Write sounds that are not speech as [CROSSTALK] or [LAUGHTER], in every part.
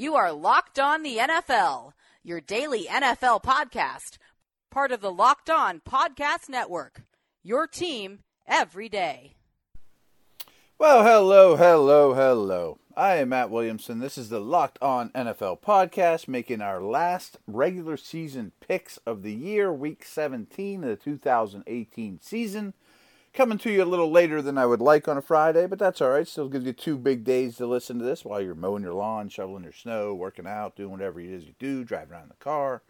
You are Locked On the NFL, your daily NFL podcast, part of the Locked On Podcast Network. Your team every day. Well, hello, hello, hello. I am Matt Williamson. This is the Locked On NFL podcast, making our last regular season picks of the year, week 17 of the 2018 season. Coming to you a little later than I would like on a Friday, but that's all right. Still gives you two big days to listen to this while you're mowing your lawn, shoveling your snow, working out, doing whatever it is you do, driving around in the car.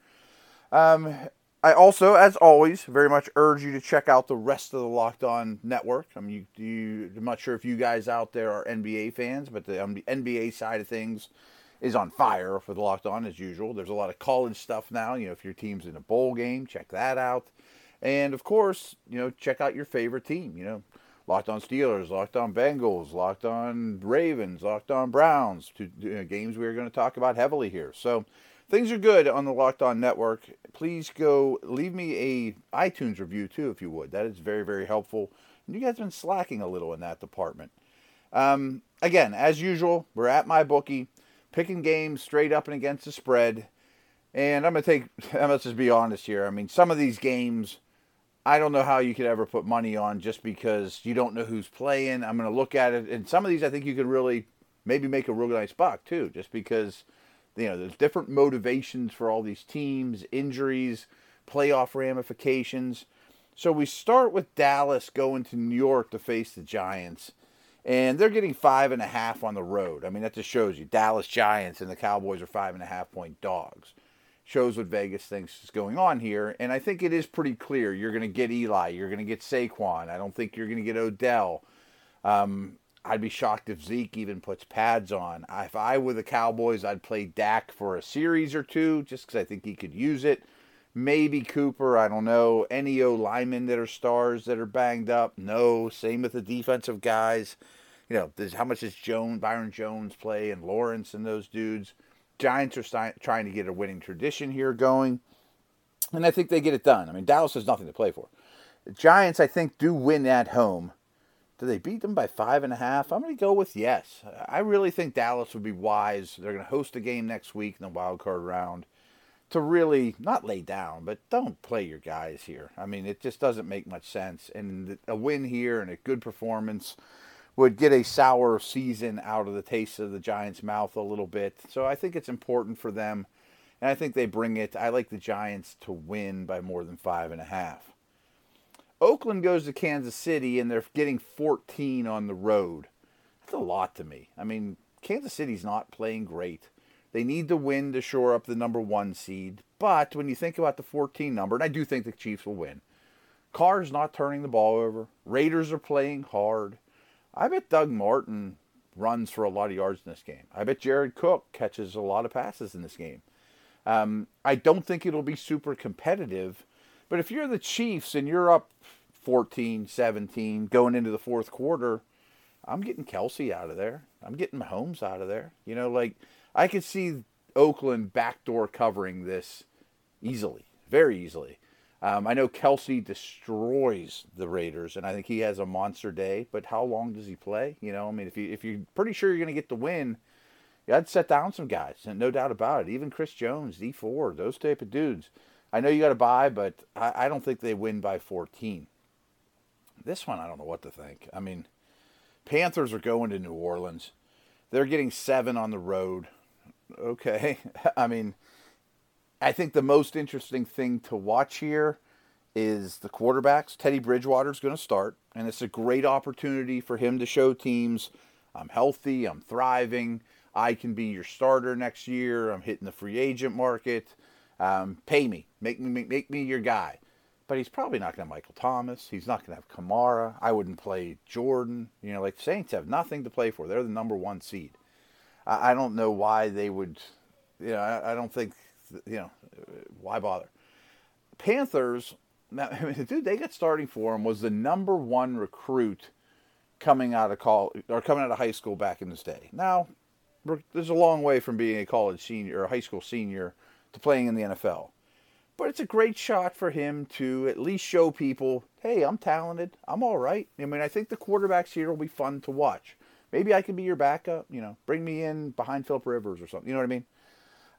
Um, I also, as always, very much urge you to check out the rest of the Locked On Network. I mean, you, you, I'm not sure if you guys out there are NBA fans, but the, the NBA side of things is on fire for the Locked On as usual. There's a lot of college stuff now. You know, if your team's in a bowl game, check that out. And of course, you know, check out your favorite team. You know, Locked On Steelers, Locked On Bengals, Locked On Ravens, Locked On Browns, two you know, games we're going to talk about heavily here. So things are good on the Locked On Network. Please go leave me a iTunes review too, if you would. That is very very helpful. And you guys have been slacking a little in that department. Um, again, as usual, we're at MyBookie, picking games straight up and against the spread. And I'm gonna take. [LAUGHS] Let's just be honest here. I mean, some of these games I don't know how you could ever put money on just because you don't know who's playing. I'm going to look at it, and some of these I think you could really maybe make a real nice buck too, just because you know there's different motivations for all these teams, injuries, playoff ramifications. So we start with Dallas going to New York to face the Giants, and they're getting five and a half on the road. I mean that just shows you Dallas Giants and the Cowboys are five and a half point dogs shows what Vegas thinks is going on here. And I think it is pretty clear. You're going to get Eli. You're going to get Saquon. I don't think you're going to get Odell. Um, I'd be shocked if Zeke even puts pads on. If I were the Cowboys, I'd play Dak for a series or two just because I think he could use it. Maybe Cooper. I don't know. Any O linemen that are stars that are banged up? No. Same with the defensive guys. You know, how much does Jones, Byron Jones play and Lawrence and those dudes? Giants are trying to get a winning tradition here going, and I think they get it done. I mean, Dallas has nothing to play for. The Giants, I think, do win at home. Do they beat them by five and a half? I'm going to go with yes. I really think Dallas would be wise. They're going to host a game next week in the wild card round to really not lay down, but don't play your guys here. I mean, it just doesn't make much sense. And a win here and a good performance would get a sour season out of the taste of the Giants' mouth a little bit. So I think it's important for them. And I think they bring it. I like the Giants to win by more than five and a half. Oakland goes to Kansas City and they're getting 14 on the road. That's a lot to me. I mean, Kansas City's not playing great. They need to win to shore up the number one seed. But when you think about the 14 number, and I do think the Chiefs will win, Carr's not turning the ball over. Raiders are playing hard. I bet Doug Martin runs for a lot of yards in this game. I bet Jared Cook catches a lot of passes in this game. Um, I don't think it'll be super competitive, but if you're the Chiefs and you're up 14, 17 going into the fourth quarter, I'm getting Kelce out of there. I'm getting Mahomes out of there. You know, like I could see Oakland backdoor covering this easily, very easily. Um, I know Kelce destroys the Raiders, and I think he has a monster day. But how long does he play? You know, I mean, if you if you're pretty sure you're going to get the win, to set down some guys, and no doubt about it. Even Chris Jones, Dee Ford, those type of dudes. I know you got to buy, but I, I don't think they win by 14. This one, I don't know what to think. I mean, Panthers are going to New Orleans. They're getting seven on the road. Okay, [LAUGHS] I mean I think the most interesting thing to watch here is the quarterbacks. Teddy Bridgewater is going to start, and it's a great opportunity for him to show teams I'm healthy, I'm thriving, I can be your starter next year, I'm hitting the free agent market. Um, pay me, make me make, make me your guy. But he's probably not going to have Michael Thomas. He's not going to have Kamara. I wouldn't play Jordan. You know, like the Saints have nothing to play for. They're the number one seed. I, I don't know why they would. You know, I, I don't think you know, why bother? Panthers, [LAUGHS] I mean, the dude they got starting for him was the number one recruit coming out of college or coming out of high school back in this day. Now, there's a long way from being a college senior or a high school senior to playing in the NFL. But it's a great shot for him to at least show people, hey, I'm talented. I'm all right. I mean, I think the quarterbacks here will be fun to watch. Maybe I can be your backup. You know, bring me in behind Philip Rivers or something. You know what I mean?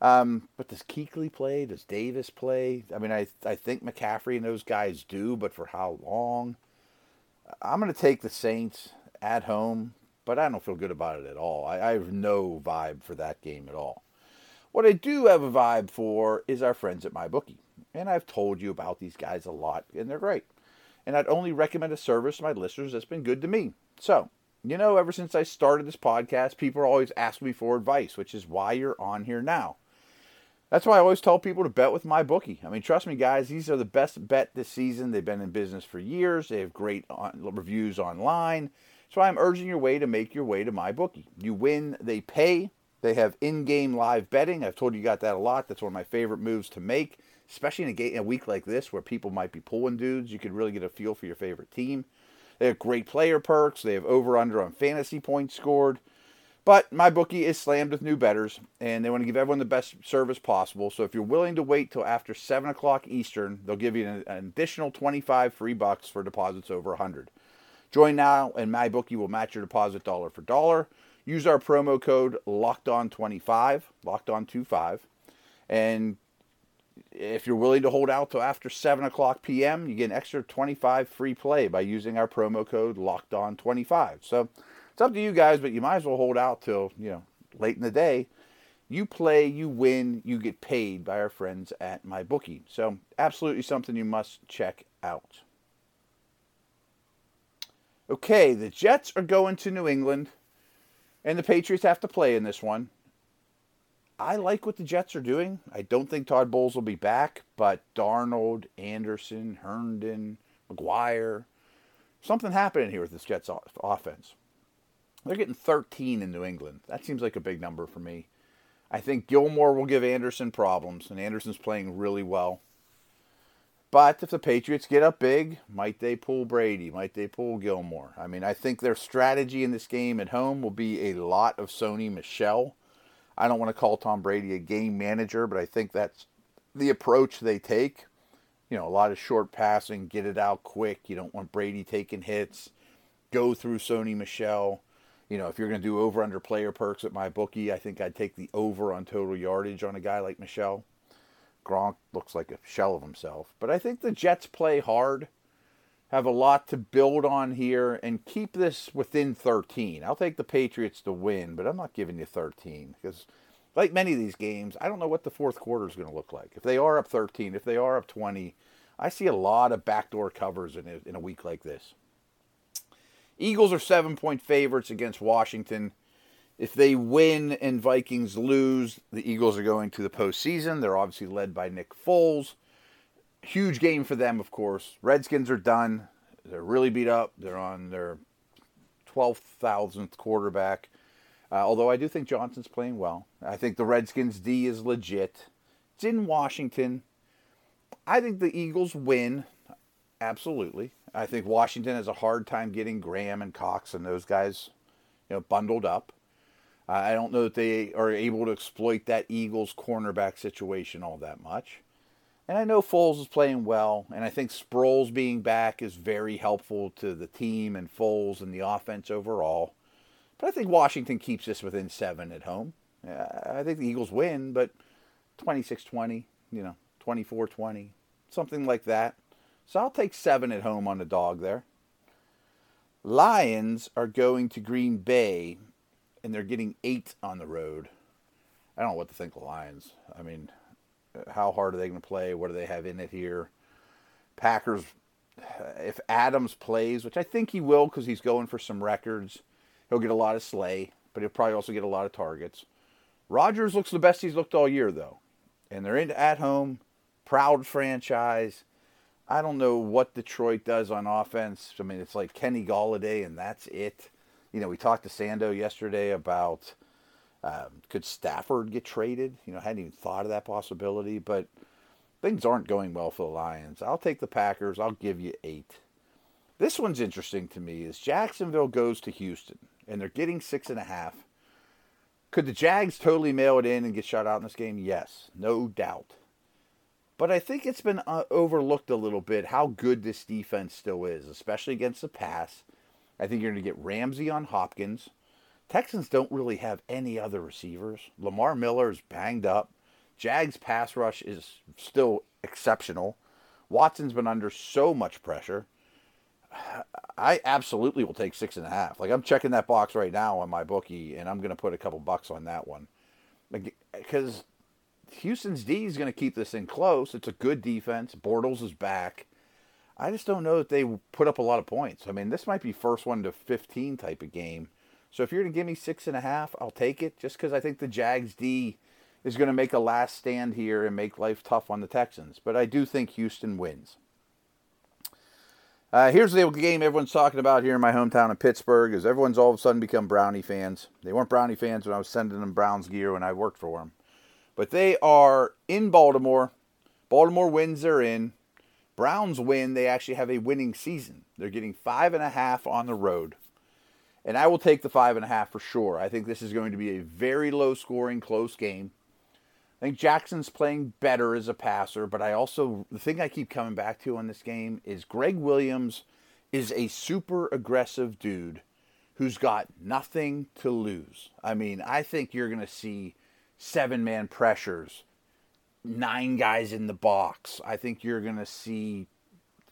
Um, but does Kuechly play? Does Davis play? I mean, I I think McCaffrey and those guys do, but for how long? I'm going to take the Saints at home, but I don't feel good about it at all. I, I have no vibe for that game at all. What I do have a vibe for is our friends at MyBookie. And I've told you about these guys a lot, and they're great. And I'd only recommend a service to my listeners that's been good to me. So, you know, ever since I started this podcast, people are always asking me for advice, which is why you're on here now. That's why I always tell people to bet with MyBookie. I mean, trust me, guys, these are the best bet this season. They've been in business for years. They have great on, reviews online. So I'm urging your way to make your way to MyBookie. You win, they pay. They have in-game live betting. I've told you got that a lot. That's one of my favorite moves to make, especially in a, game, in a week like this where people might be pulling dudes. You can really get a feel for your favorite team. They have great player perks. They have over/under on fantasy points scored. But MyBookie is slammed with new betters, and they want to give everyone the best service possible. So if you're willing to wait till after seven o'clock Eastern, they'll give you an, additional 25 free bucks for deposits over 100. Join now, and MyBookie will match your deposit dollar for dollar. Use our promo code Locked On 25, Locked On 25, and if you're willing to hold out till after 7 o'clock p.m., you get an extra 25 free play by using our promo code Locked On 25. So it's up to you guys, but you might as well hold out till you know late in the day. You play, you win, you get paid by our friends at MyBookie. So absolutely something you must check out. Okay, the Jets are going to New England. And the Patriots have to play in this one. I like what the Jets are doing. I don't think Todd Bowles will be back, but Darnold, Anderson, Herndon, McGuire, something happening here with this Jets offense. They're getting 13 in New England. That seems like a big number for me. I think Gilmore will give Anderson problems, and Anderson's playing really well. But if the Patriots get up big, might they pull Brady? Might they pull Gilmore? I mean, I think their strategy in this game at home will be a lot of Sony Michel. I don't want to call Tom Brady a game manager, but I think that's the approach they take. You know, a lot of short passing, get it out quick. You don't want Brady taking hits. Go through Sony Michel. You know, if you're going to do over under player perks at MyBookie, I think I'd take the over on total yardage on a guy like Michel. Gronk looks like a shell of himself. But I think the Jets play hard, have a lot to build on here, and keep this within 13. I'll take the Patriots to win, but I'm not giving you 13 because, like many of these games, I don't know what the fourth quarter is going to look like. If they are up 13, if they are up 20, I see a lot of backdoor covers in a, in a week like this. Eagles are seven point favorites against Washington. If they win and Vikings lose, the Eagles are going to the postseason. They're obviously led by Nick Foles. Huge game for them, of course. Redskins are done. They're really beat up. They're on their 12,000th quarterback. Uh, although I do think Johnson's playing well. I think the Redskins D is legit. It's in Washington. I think the Eagles win. Absolutely. I think Washington has a hard time getting Graham and Cox and those guys, you know, bundled up. I don't know that they are able to exploit that Eagles cornerback situation all that much. And I know Foles is playing well, and I think Sproles being back is very helpful to the team and Foles and the offense overall. But I think Washington keeps this within seven at home. I think the Eagles win, but 26 20, you know, 24 20, something like that. So I'll take seven at home on the dog there. Lions are going to Green Bay and they're getting eight on the road. I don't know what to think of Lions. I mean, how hard are they going to play? What do they have in it here? Packers, if Adams plays, which I think he will because he's going for some records, he'll get a lot of slay, but he'll probably also get a lot of targets. Rodgers looks the best he's looked all year, though. And they're in at home, proud franchise. I don't know what Detroit does on offense. I mean, it's like Kenny Golladay, and that's it you know, we talked to Sando yesterday about um, could Stafford get traded? You know, I hadn't even thought of that possibility, but things aren't going well for the Lions. I'll take the Packers. I'll give you eight. This one's interesting to me. Is Jacksonville goes to Houston and they're getting six and a half. Could the Jags totally mail it in and get shut out in this game? Yes, no doubt. But I think it's been uh, overlooked a little bit how good this defense still is, especially against the pass. I think you're going to get Ramsey on Hopkins. Texans don't really have any other receivers. Lamar Miller is banged up. Jags pass rush is still exceptional. Watson's been under so much pressure. [SIGHS] I absolutely will take six and a half. Like I'm checking that box right now on MyBookie, and I'm going to put a couple bucks on that one, because Houston's D is going to keep this thing close. It's a good defense. Bortles is back. I just don't know that they put up a lot of points. I mean, this might be first one to 15 type of game. So if you're going to give me six and a half, I'll take it just because I think the Jags D is going to make a last stand here and make life tough on the Texans. But I do think Houston wins. Uh, here's the game everyone's talking about here in my hometown of Pittsburgh is everyone's all of a sudden become Brownie fans. They weren't Brownie fans when I was sending them Browns gear when I worked for them. But they are in Baltimore. Baltimore wins, they're in. Browns win, they actually have a winning season. They're getting five and a half on the road. And I will take the five and a half for sure. I think this is going to be a very low scoring, close game. I think Jackson's playing better as a passer, but I also, the thing I keep coming back to on this game is Gregg Williams is a super aggressive dude who's got nothing to lose. I mean, I think you're going to see seven man pressures, nine guys in the box. I think you're going to see,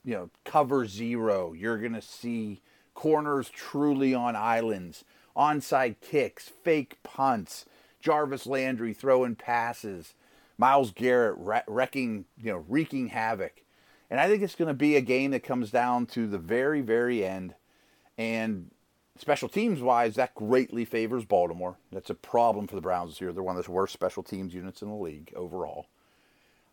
you know, cover zero. You're going to see corners truly on islands, onside kicks, fake punts Jarvis Landry throwing passes, Myles Garrett wrecking, you know, wreaking havoc. And I think it's going to be a game that comes down to the very, very end. And special teams wise, that greatly favors Baltimore. That's a problem for the Browns year. They're one of the worst special teams units in the league overall.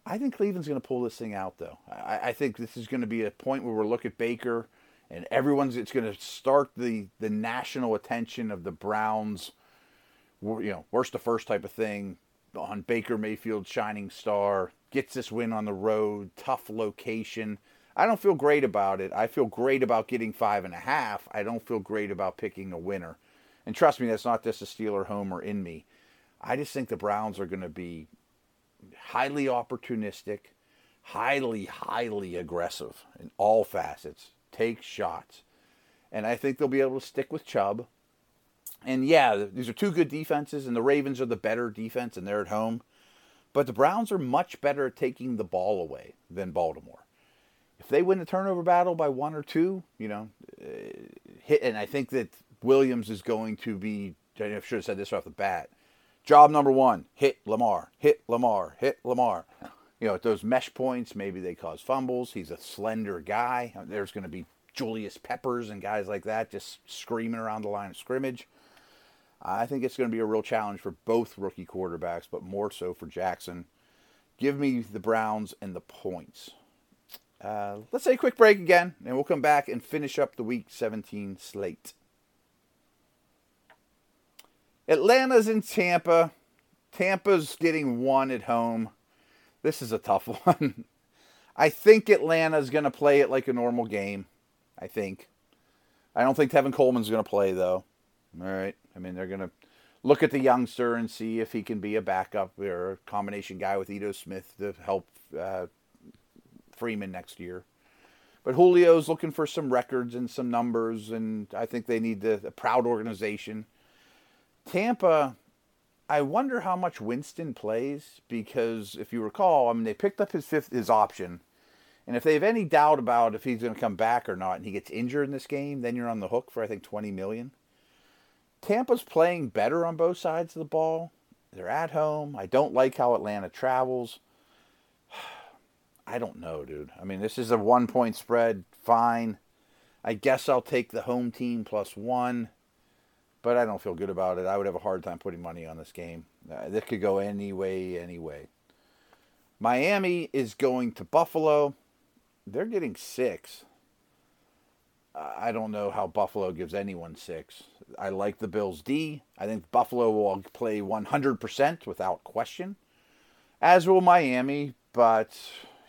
I think Cleveland's going to pull this thing out, though. I, I think this is going to be a point where we'll look at Baker and everyone's, it's going to start the, the national attention of the Browns you know, worst to first type of thing on Baker Mayfield, shining star, gets this win on the road, tough location. I don't feel great about it. I feel great about getting five and a half. I don't feel great about picking a winner. And trust me, that's not just a Steeler homer in me. I just think the Browns are going to be highly opportunistic, highly, highly aggressive in all facets, take shots. And I think they'll be able to stick with Chubb and yeah, these are two good defenses, and the Ravens are the better defense, and they're at home. But the Browns are much better at taking the ball away than Baltimore. If they win the turnover battle by one or two, you know, uh, hit, and I think that Williams is going to be. I should have said this off the bat. Job number one: hit Lamar, hit Lamar, hit Lamar. [LAUGHS] You know, at those mesh points, maybe they cause fumbles. He's a slender guy. There's going to be Julius Peppers and guys like that just screaming around the line of scrimmage. I think it's going to be a real challenge for both rookie quarterbacks, but more so for Jackson. Give me the Browns and the points. Uh, let's take a quick break again, and we'll come back and finish up the Week 17 slate. Atlanta's in Tampa. Tampa's getting one at home. This is a tough [LAUGHS] one. I think Atlanta's going to play it like a normal game. I think. I don't think Tevin Coleman's going to play, though. All right. I mean, they're going to look at the youngster and see if he can be a backup or a combination guy with Ito Smith to help uh, Freeman next year. But Julio's looking for some records and some numbers, and I think they need the, the proud organization. Tampa, I wonder how much Winston plays because if you recall, I mean, they picked up his fifth his option, and if they have any doubt about if he's going to come back or not, and he gets injured in this game, then you're on the hook for I think twenty million. Tampa's playing better on both sides of the ball. They're at home. I don't like how Atlanta travels. I don't know, dude. I mean, this is a one point spread. Fine. I guess I'll take the home team plus one, but I don't feel good about it. I would have a hard time putting money on this game. Uh, this could go any way, any way. Miami is going to Buffalo. They're getting six. I don't know how Buffalo gives anyone six. I like the Bills D. I think Buffalo will play 100% without question, as will Miami. But,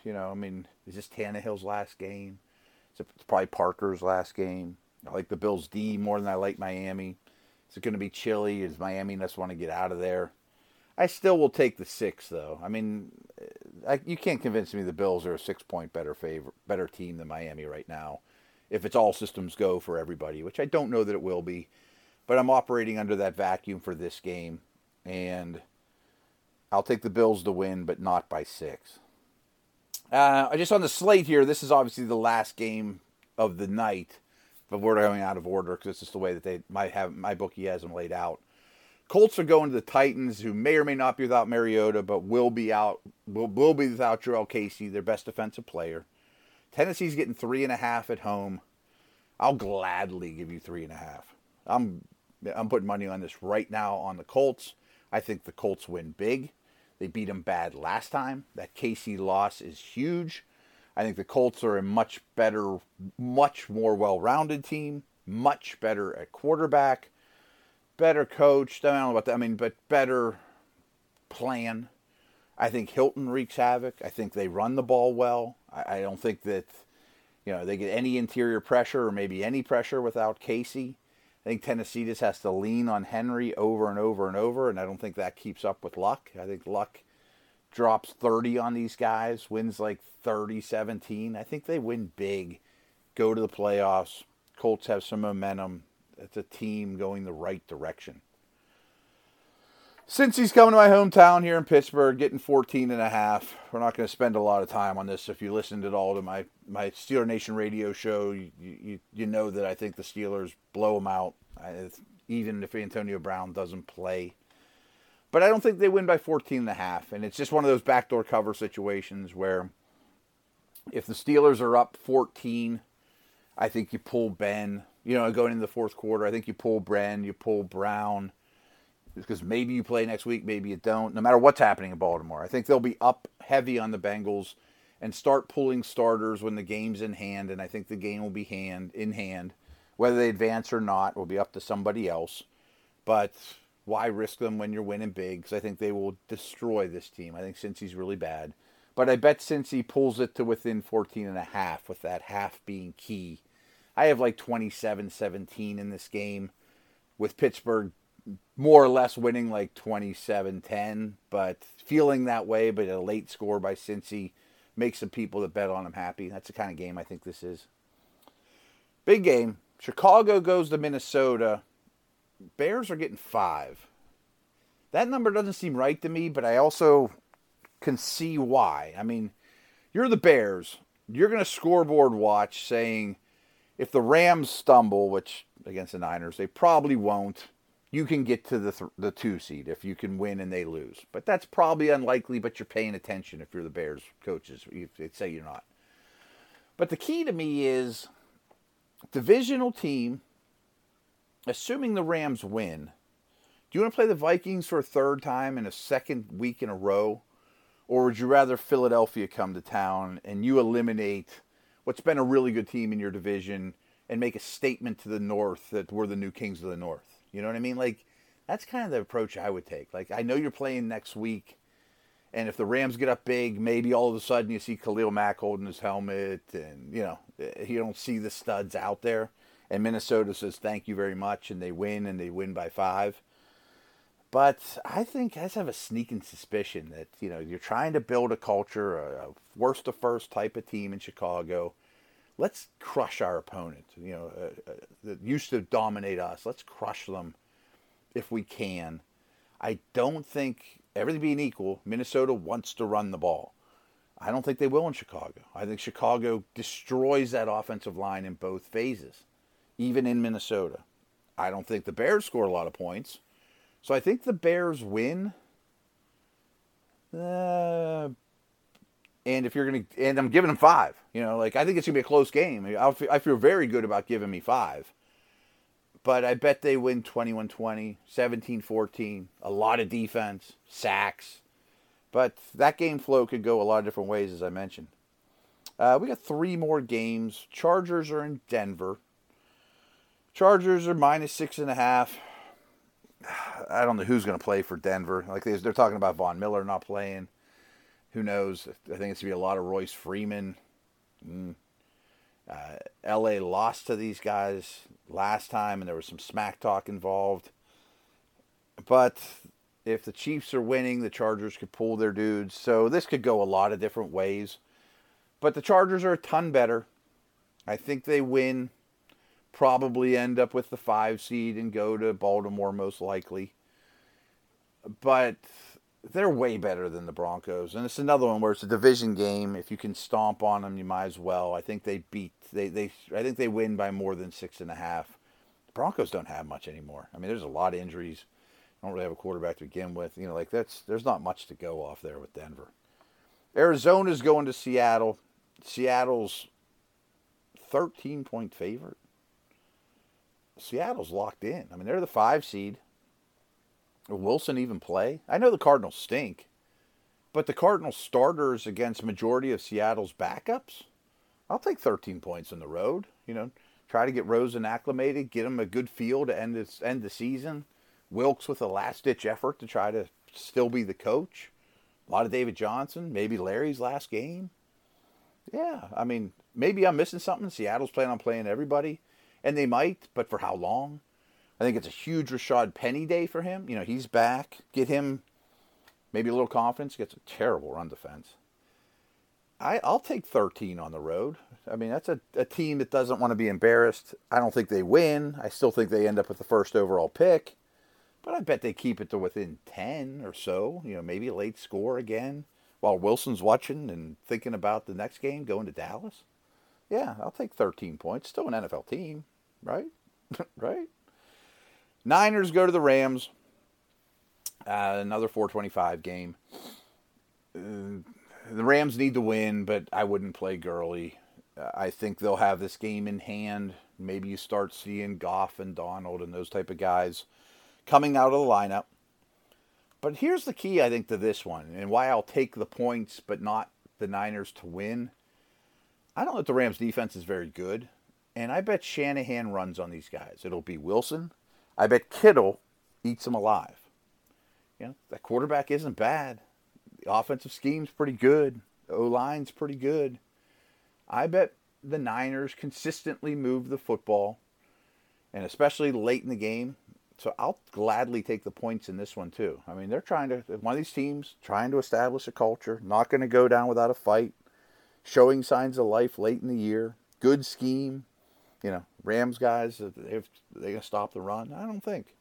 you know, I mean, is this Tannehill's last game? It's probably Parker's last game. I like the Bills D more than I like Miami. Is it going to be chilly? Is Miami just want to get out of there? I still will take the six, though. I mean, I, you can't convince me the Bills are a six-point better favor, better team than Miami right now if it's all systems go for everybody, which I don't know that it will be. but I'm operating under that vacuum for this game, and I'll take the Bills to win, but not by six. Uh, just on the slate here, this is obviously the last game of the night, but we're going out of order because it's just the way that they might have MyBookie has them laid out. Colts are going to the Titans, who may or may not be without Mariota, but will be out. Will will be without Jurrell Casey, their best defensive player. Tennessee's getting three and a half at home. I'll gladly give you three and a half. I'm I'm putting money on this right now on the Colts. I think the Colts win big. They beat them bad last time. That Casey loss is huge. I think the Colts are a much better, much more well-rounded team, much better at quarterback, better coached. I don't know about that. I mean, but better plan. I think Hilton wreaks havoc. I think they run the ball well. I, I don't think that you know they get any interior pressure or maybe any pressure without Casey. I think Tennessee just has to lean on Henry over and over and over, and I don't think that keeps up with Luck. I think Luck drops 30 on these guys, wins like 30 17. I think they win big, go to the playoffs. Colts have some momentum. It's a team going the right direction. Since he's coming to my hometown here in Pittsburgh, getting 14 and a half, we're not going to spend a lot of time on this. If you listened at all to my, my Steeler Nation radio show, you, you, you know that I think the Steelers blow them out, even if Antonio Brown doesn't play. But I don't think they win by 14 and a half. And it's just one of those backdoor cover situations where if the Steelers are up 14, I think you pull Ben. You know, going into the fourth quarter, I think you pull Ben, you pull Brown because maybe you play next week, maybe you don't. No matter what's happening in Baltimore, I think they'll be up heavy on the Bengals and start pulling starters when the game's in hand. And I think the game will be hand in hand, whether they advance or not, will be up to somebody else. But why risk them when you're winning big? Because I think they will destroy this team. I think Cincy's really bad, but I bet Cincy pulls it to within 14 and a half, with that half being key. I have like 27-17 in this game, with Pittsburgh more or less winning like 27-10, but feeling that way, but a late score by Cincy makes some people that bet on him happy. That's the kind of game I think this is. Big game. Chicago goes to Minnesota. Bears are getting five. That number doesn't seem right to me, but I also can see why. I mean, you're the Bears. You're going to scoreboard watch saying if the Rams stumble, which against the Niners, they probably won't you can get to the th- the two seed if you can win and they lose. But that's probably unlikely. But you're paying attention if you're the Bears coaches. You they say you're not. But the key to me is divisional team. Assuming the Rams win, do you want to play the Vikings for a third time in a second week in a row, or would you rather Philadelphia come to town and you eliminate what's been a really good team in your division and make a statement to the North that we're the new kings of the North? You know what I mean? Like that's kind of the approach I would take. Like I know you're playing next week, and if the Rams get up big, maybe all of a sudden you see Khalil Mack holding his helmet, and you know eh, you don't see the studs out there. And Minnesota says thank you very much, and they win, and they win by five. But I think I just have a sneaking suspicion that you know you're trying to build a culture, a worst to first type of team in Chicago let's crush our opponent. You know, uh, uh, that used to dominate us. Let's crush them if we can. I don't think everything being equal, Minnesota wants to run the ball. I don't think they will in Chicago. I think Chicago destroys that offensive line in both phases, even in Minnesota. I don't think the Bears score a lot of points. So I think the Bears win. Uh, and if you're going to, and I'm giving them five, you know, like I think it's going to be a close game. I feel, I feel very good about giving me five. But I bet they win 21 20, 17 14, a lot of defense, sacks. But that game flow could go a lot of different ways, as I mentioned. Uh, we got three more games. Chargers are in Denver. Chargers are minus six and a half. [SIGHS] I don't know who's going to play for Denver. Like they're talking about Von Miller not playing. Who knows? I think it's going to be a lot of Royce Freeman. Mm. Uh, LA lost to these guys last time, and there was some smack talk involved. But if the Chiefs are winning, the Chargers could pull their dudes. So this could go a lot of different ways. But the Chargers are a ton better. I think they win probably end up with the five seed and go to Baltimore most likely. But they're way better than the Broncos, and it's another one where it's a division game. If you can stomp on them, you might as well. I think they beat they they I think they win by more than six and a half. The Broncos don't have much anymore. I mean, there's a lot of injuries. I Don't really have a quarterback to begin with. You know, like that's there's not much to go off there with Denver. Arizona's going to Seattle. Seattle's 13 point favorite. Seattle's locked in. I mean, they're the five seed. Wilson even play? I know the Cardinals stink, but the Cardinals starters against majority of Seattle's backups, I'll take 13 points on the road. You know, try to get Rosen acclimated, get him a good feel to end this end the season. Wilks with a last ditch effort to try to still be the coach. A lot of David Johnson, maybe Larry's last game. Yeah, I mean, maybe I'm missing something. Seattle's planning on playing everybody, and they might, but for how long? I think it's a huge Rashad Penny day for him. You know, he's back. Get him maybe a little confidence. Gets a terrible run defense. I, I'll take 13 on the road. I mean, that's a, a team that doesn't want to be embarrassed. I don't think they win. I still think they end up with the first overall pick. But I bet they keep it to within 10 or so. You know, maybe a late score again while Wilson's watching and thinking about the next game going to Dallas. Yeah, I'll take 13 points. Still an NFL team, right? [LAUGHS] right? Niners go to the Rams. Uh, another 425 game. Uh, the Rams need to win, but I wouldn't play Gurley. Uh, I think they'll have this game in hand. Maybe you start seeing Goff and Donald and those type of guys coming out of the lineup. But here's the key, I think, to this one and why I'll take the points but not the Niners to win. I don't know if the Rams defense is very good. And I bet Shanahan runs on these guys. It'll be Wilson. I bet Kittle eats them alive. You know, that quarterback isn't bad. The offensive scheme's pretty good. The O line's pretty good. I bet the Niners consistently move the football, and especially late in the game, so I'll gladly take the points in this one too. I mean, they're trying to one of these teams trying to establish a culture, not going to go down without a fight, showing signs of life late in the year. Good scheme, you know. Rams guys, they're they to stop the run. I don't think,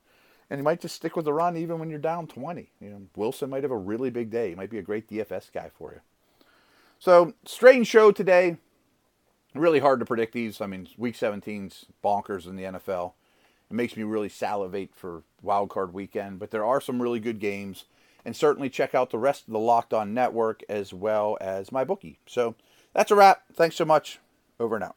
and you might just stick with the run even when you're down twenty. You know, Wilson might have a really big day. He might be a great DFS guy for you. So strange show today. Really hard to predict these. I mean, Week 17's bonkers in the NFL. It makes me really salivate for Wild Card Weekend. But there are some really good games, and certainly check out the rest of the Locked On Network as well as MyBookie. So that's a wrap. Thanks so much. Over and out.